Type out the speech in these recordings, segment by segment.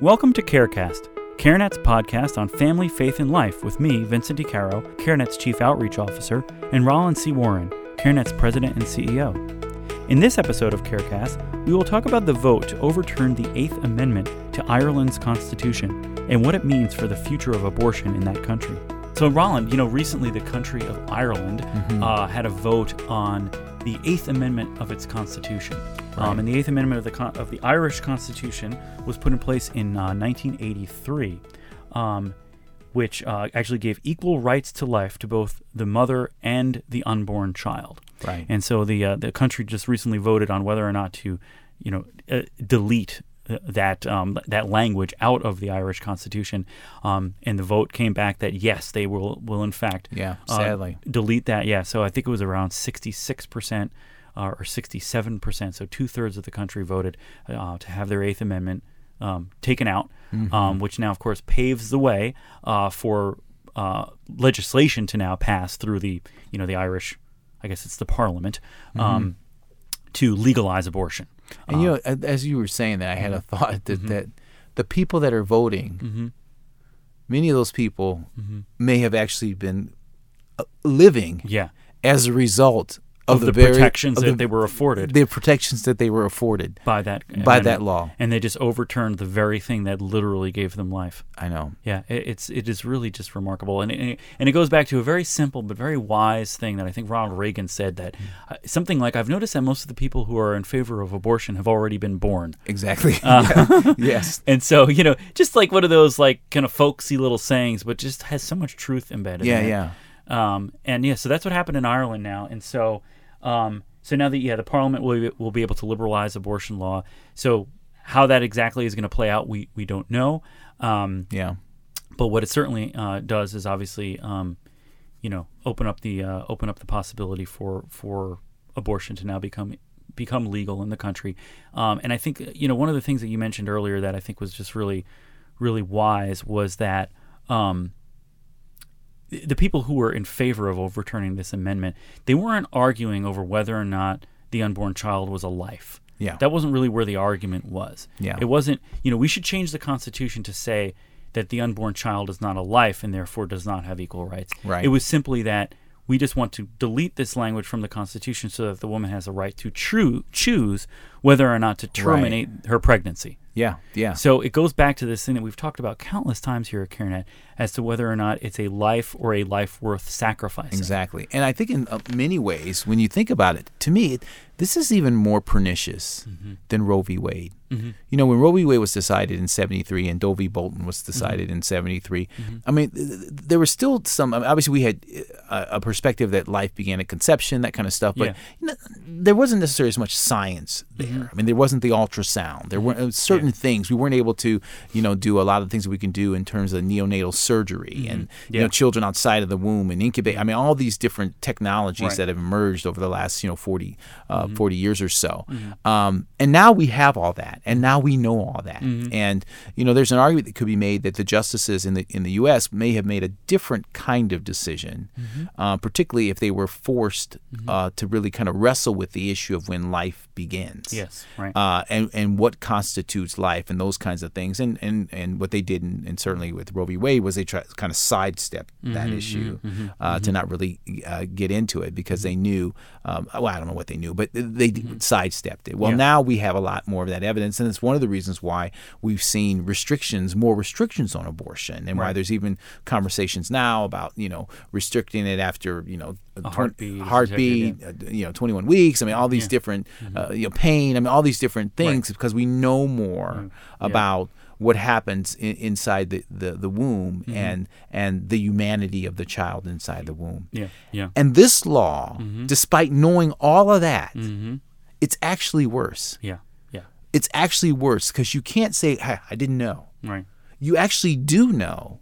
Welcome to CareCast, CareNet's podcast on family, faith, and life with me, Vincent DiCaro, CareNet's Chief Outreach Officer, and Roland C. Warren, CareNet's President and CEO. In this episode of CareCast, we will talk about the vote to overturn the Eighth Amendment to Ireland's Constitution and what it means for the future of abortion in that country. So, Roland, you know, recently the country of Ireland Mm-hmm. uh, had a vote on the Eighth Amendment of its Constitution. Um, and the Eighth Amendment of the con- of the Irish Constitution was put in place in uh, 1983, um, which uh, actually gave equal rights to life to both the mother and the unborn child. Right. And so the uh, the country just recently voted on whether or not to, you know, uh, delete uh, that um, that language out of the Irish Constitution. Um, and the vote came back that yes, they will will in fact Yeah, uh, sadly. delete that. Yeah, so I think it was around sixty six percent uh, or sixty seven percent. So two thirds of the country voted uh, to have their Eighth Amendment um, taken out, Mm-hmm. um, which now of course paves the way uh, for uh, legislation to now pass through the you know the Irish, I guess it's the Parliament, um, to legalize abortion. Mm-hmm. And you know, as you were saying that, I had a thought that, that the people that are voting, many of those people may have actually been uh, living Yeah, as a result of, of, the, very, protections of that the, they were afforded the protections that they were afforded. by that by that law. and they just overturned the very thing that literally gave them life. I know. Yeah, it, it's it is really just remarkable, and it, and it goes back to a very simple but very wise thing that I think Ronald Reagan said that uh, something like I've noticed that most of the people who are in favor of abortion have already been born, Exactly. Uh, Yeah. yes. and so you know just like one of those like kind of folksy little sayings, but just has so much truth embedded. Yeah, in it. yeah. Um, and yeah, so that's what happened in Ireland now, and so um, so now that yeah, the Parliament will be, will be able to liberalize abortion law. So how that exactly is going to play out, we we don't know. Um, Yeah. but what it certainly uh, does is obviously, um, you know, open up the uh, open up the possibility for for abortion to now become become legal in the country. Um, and I think you know one of the things that you mentioned earlier that I think was just really really wise was that. Um, the people who were in favor of overturning this amendment, they weren't arguing over whether or not the unborn child was a life. Yeah. That wasn't really where the argument was. Yeah. It wasn't, you know, we should change the Constitution to say that the unborn child is not a life and therefore does not have equal rights. Right. It was simply that we just want to delete this language from the Constitution so that the woman has a right to true, choose whether or not to terminate her pregnancy. Yeah. Yeah. So it goes back to this thing that we've talked about countless times here at CareNet as to whether or not it's a life or a life worth sacrificing. Exactly. And I think in uh, many ways, when you think about it, to me, it, this is even more pernicious Mm-hmm. than Roe v. Wade. You know, when Roe v. Wade was decided in 73 and Doe v. Bolton was decided Mm-hmm. in 73, I mean, th- th- there was still some, I mean, obviously, we had uh, a, a perspective that life began at conception, that kind of stuff, but Yeah. you know, there wasn't necessarily as much science there. Mm-hmm. I mean, there wasn't the ultrasound. There weren't uh, certain things. We weren't able to, you know, do a lot of the things that we can do in terms of neonatal surgery and, you Mm-hmm. Yeah. know, children outside of the womb and incubate. I mean, all these different technologies Right. Mm-hmm. that have emerged over the last, you know, 40, uh, 40 years or so. Um, and now we have all that, and now we know all that. Mm-hmm. And you know, there's an argument that could be made that the justices in the in the U.S. may have made a different kind of decision, Mm-hmm. uh, particularly if they were forced uh, to really kind of wrestle with the issue of when life begins Yes, right. uh, and and what constitutes life and those kinds of things and and, and what they did and, and certainly with Roe v. Wade was they try kind of sidestep that issue uh, to not really uh, get into it because they knew um, well I don't know what they knew but they sidestepped it. Well Yeah. now we have a lot more of that evidence and it's one of the reasons why we've seen restrictions more restrictions on abortion and why there's even conversations now about you know restricting it after you know A heartbeat heartbeat detected, uh, you know 21 weeks I mean all these Yeah. different uh, you know pain I mean all these different things because we know more about what happens in, inside the, the, the womb and and the humanity of the child inside the womb yeah, yeah. and this law despite knowing all of that Mm-hmm. it's actually worse Yeah, yeah. it's actually worse because you can't say "Hey, I didn't know Right. you actually do know.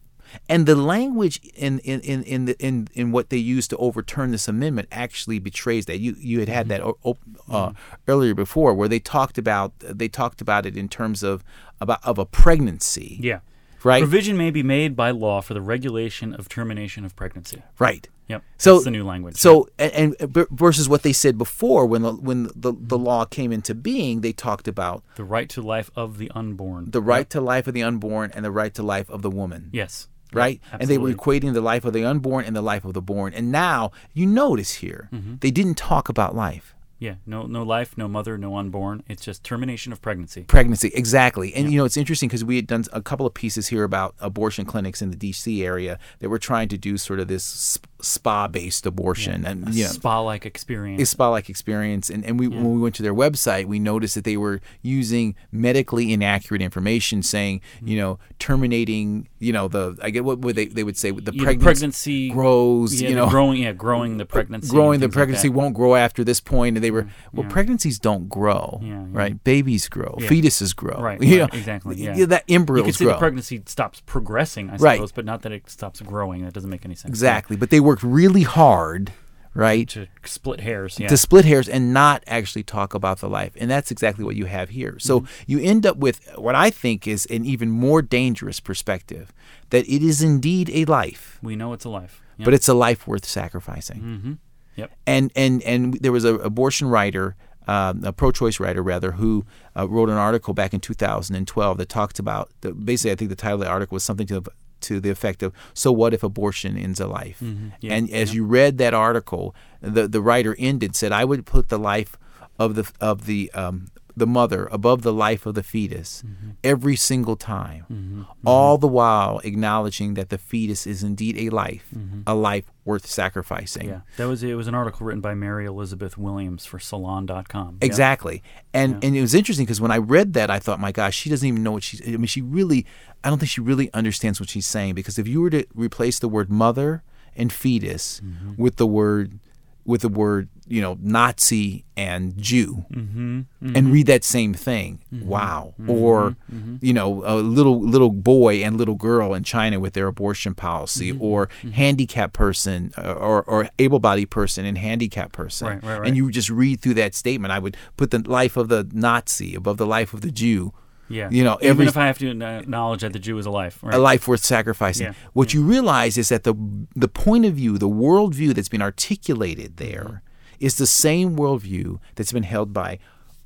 And the language in in in in, the, in in what they used to overturn this amendment actually betrays that. You you had had mm-hmm. that o- o- uh, mm-hmm. earlier before, where they talked about they talked about it in terms of about of a pregnancy. Yeah. Right. Provision may be made by law for the regulation of termination of pregnancy. Right. Yep. So That's the new language. So and, and versus what they said before when the when the, the mm-hmm. law came into being, they talked about the right to life of the unborn. the right to life of the unborn and the right to life of the woman. yes. Right? And they were equating the life of the unborn and the life of the born. And now you notice here, Mm-hmm. they didn't talk about life. Yeah. No. No life. No mother. No unborn. It's just termination of pregnancy. Pregnancy, exactly. And you know, it's interesting because we had done a couple of pieces here about abortion clinics in the DC area that were trying to do sort of this spa based abortion. And, you know, Spa-like experience. a spa-like experience. And, and we when we went to their website, we noticed that they were using medically inaccurate information, saying mm-hmm. you know terminating you know the I get what would they they would say the pregnancy, pregnancy grows Yeah, you know growing. Yeah, growing the uh, pregnancy. growing the things like pregnancy won't grow after this point and they were well yeah. pregnancies don't grow Yeah, yeah. right babies grow fetuses grow Right, you right, know exactly, yeah. that You embryos could say grow the pregnancy stops progressing, I Right. suppose, but not that it stops growing. That doesn't make any sense. exactly but they worked really hard right To split hairs. Yeah. to split hairs and not actually talk about the life. And that's exactly what you have here. So Mm-hmm. you end up with what I think is an even more dangerous perspective that it is indeed a life, we know it's a life. But it's a life worth sacrificing. Mm-hmm. Yep. And and and there was an abortion writer, um, a pro-choice writer rather, who uh, wrote an article back in 2012 that talked about the, basically. I think the title of the article was something to the, to the effect of "So what if abortion ends a life?" Mm-hmm. Yeah, And as you read that article, the the writer ended said, "I would put the life of the of the um, the mother above the life of the fetus Mm-hmm. every single time, all the while acknowledging that the fetus is indeed a life, a life worth sacrificing." Mm-hmm. Yeah. That was it. Was an article written by Mary Elizabeth Williams for Salon.com. Yeah. Exactly. And and it was interesting because when I read that, I thought, my gosh, she doesn't even know what she's. I mean, she really. I don't think she really understands what she's saying because if you were to replace the word mother and fetus Mm-hmm. with the word with the word you know Nazi and Jew Mm-hmm. and read that same thing, wow. Or Mm-hmm. you know a little little boy and little girl in China with their abortion policy, Mm-hmm. or handicapped person uh, or or able-bodied person and handicapped person, Right, right, right. and you just read through that statement. I would put the life of the Nazi above the life of the Jew. Yeah. You know, even every- if I have to acknowledge that the Jew is a life. Right? a life worth sacrificing. Yeah, What you realize is that the the point of view, the worldview that's been articulated Mm-hmm. there, is the same worldview that's been held by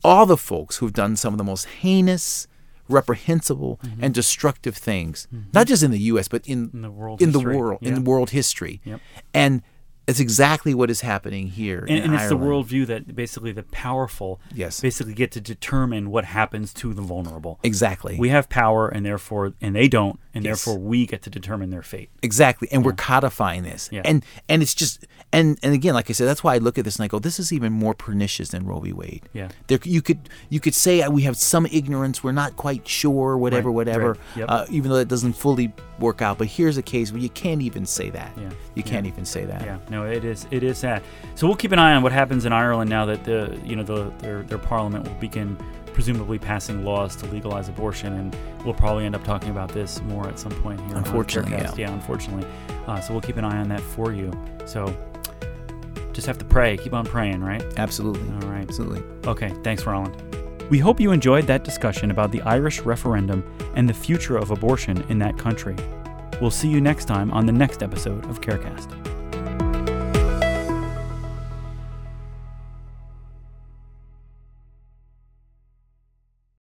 all the folks who've done some of the most heinous, reprehensible, Mm-hmm. and destructive things, not just in the U.S. but in In the world in the history. world in world history, Yep. and it's exactly what is happening here. and, and it's the worldview that basically the powerful Yes. basically get to determine what happens to the vulnerable. Exactly. We have power, and therefore, and they don't, and Yes. therefore we get to determine their fate. Exactly, and we're codifying this, Yeah. and and it's just and and again, like I said, that's why I look at this and I go, this is even more pernicious than Roe v. Wade. Yeah. there you could you could say uh, we have some ignorance, we're not quite sure, whatever, Right, whatever. right, yep. Uh, even though that doesn't fully work out, but here's a case where you can't even say that. Yeah, you can't yeah. even say that. Yeah, no, it is it is sad. So we'll keep an eye on what happens in Ireland now that the you know the their their parliament will begin presumably passing laws to legalize abortion, and we'll probably end up talking about this more at some point here. Unfortunately, yeah. yeah, unfortunately. Uh, so we'll keep an eye on that for you. So just have to pray, keep on praying, right? Absolutely, All right. absolutely. Okay, thanks, Roland. We hope you enjoyed that discussion about the Irish referendum and the future of abortion in that country. We'll see you next time on the next episode of Carecast.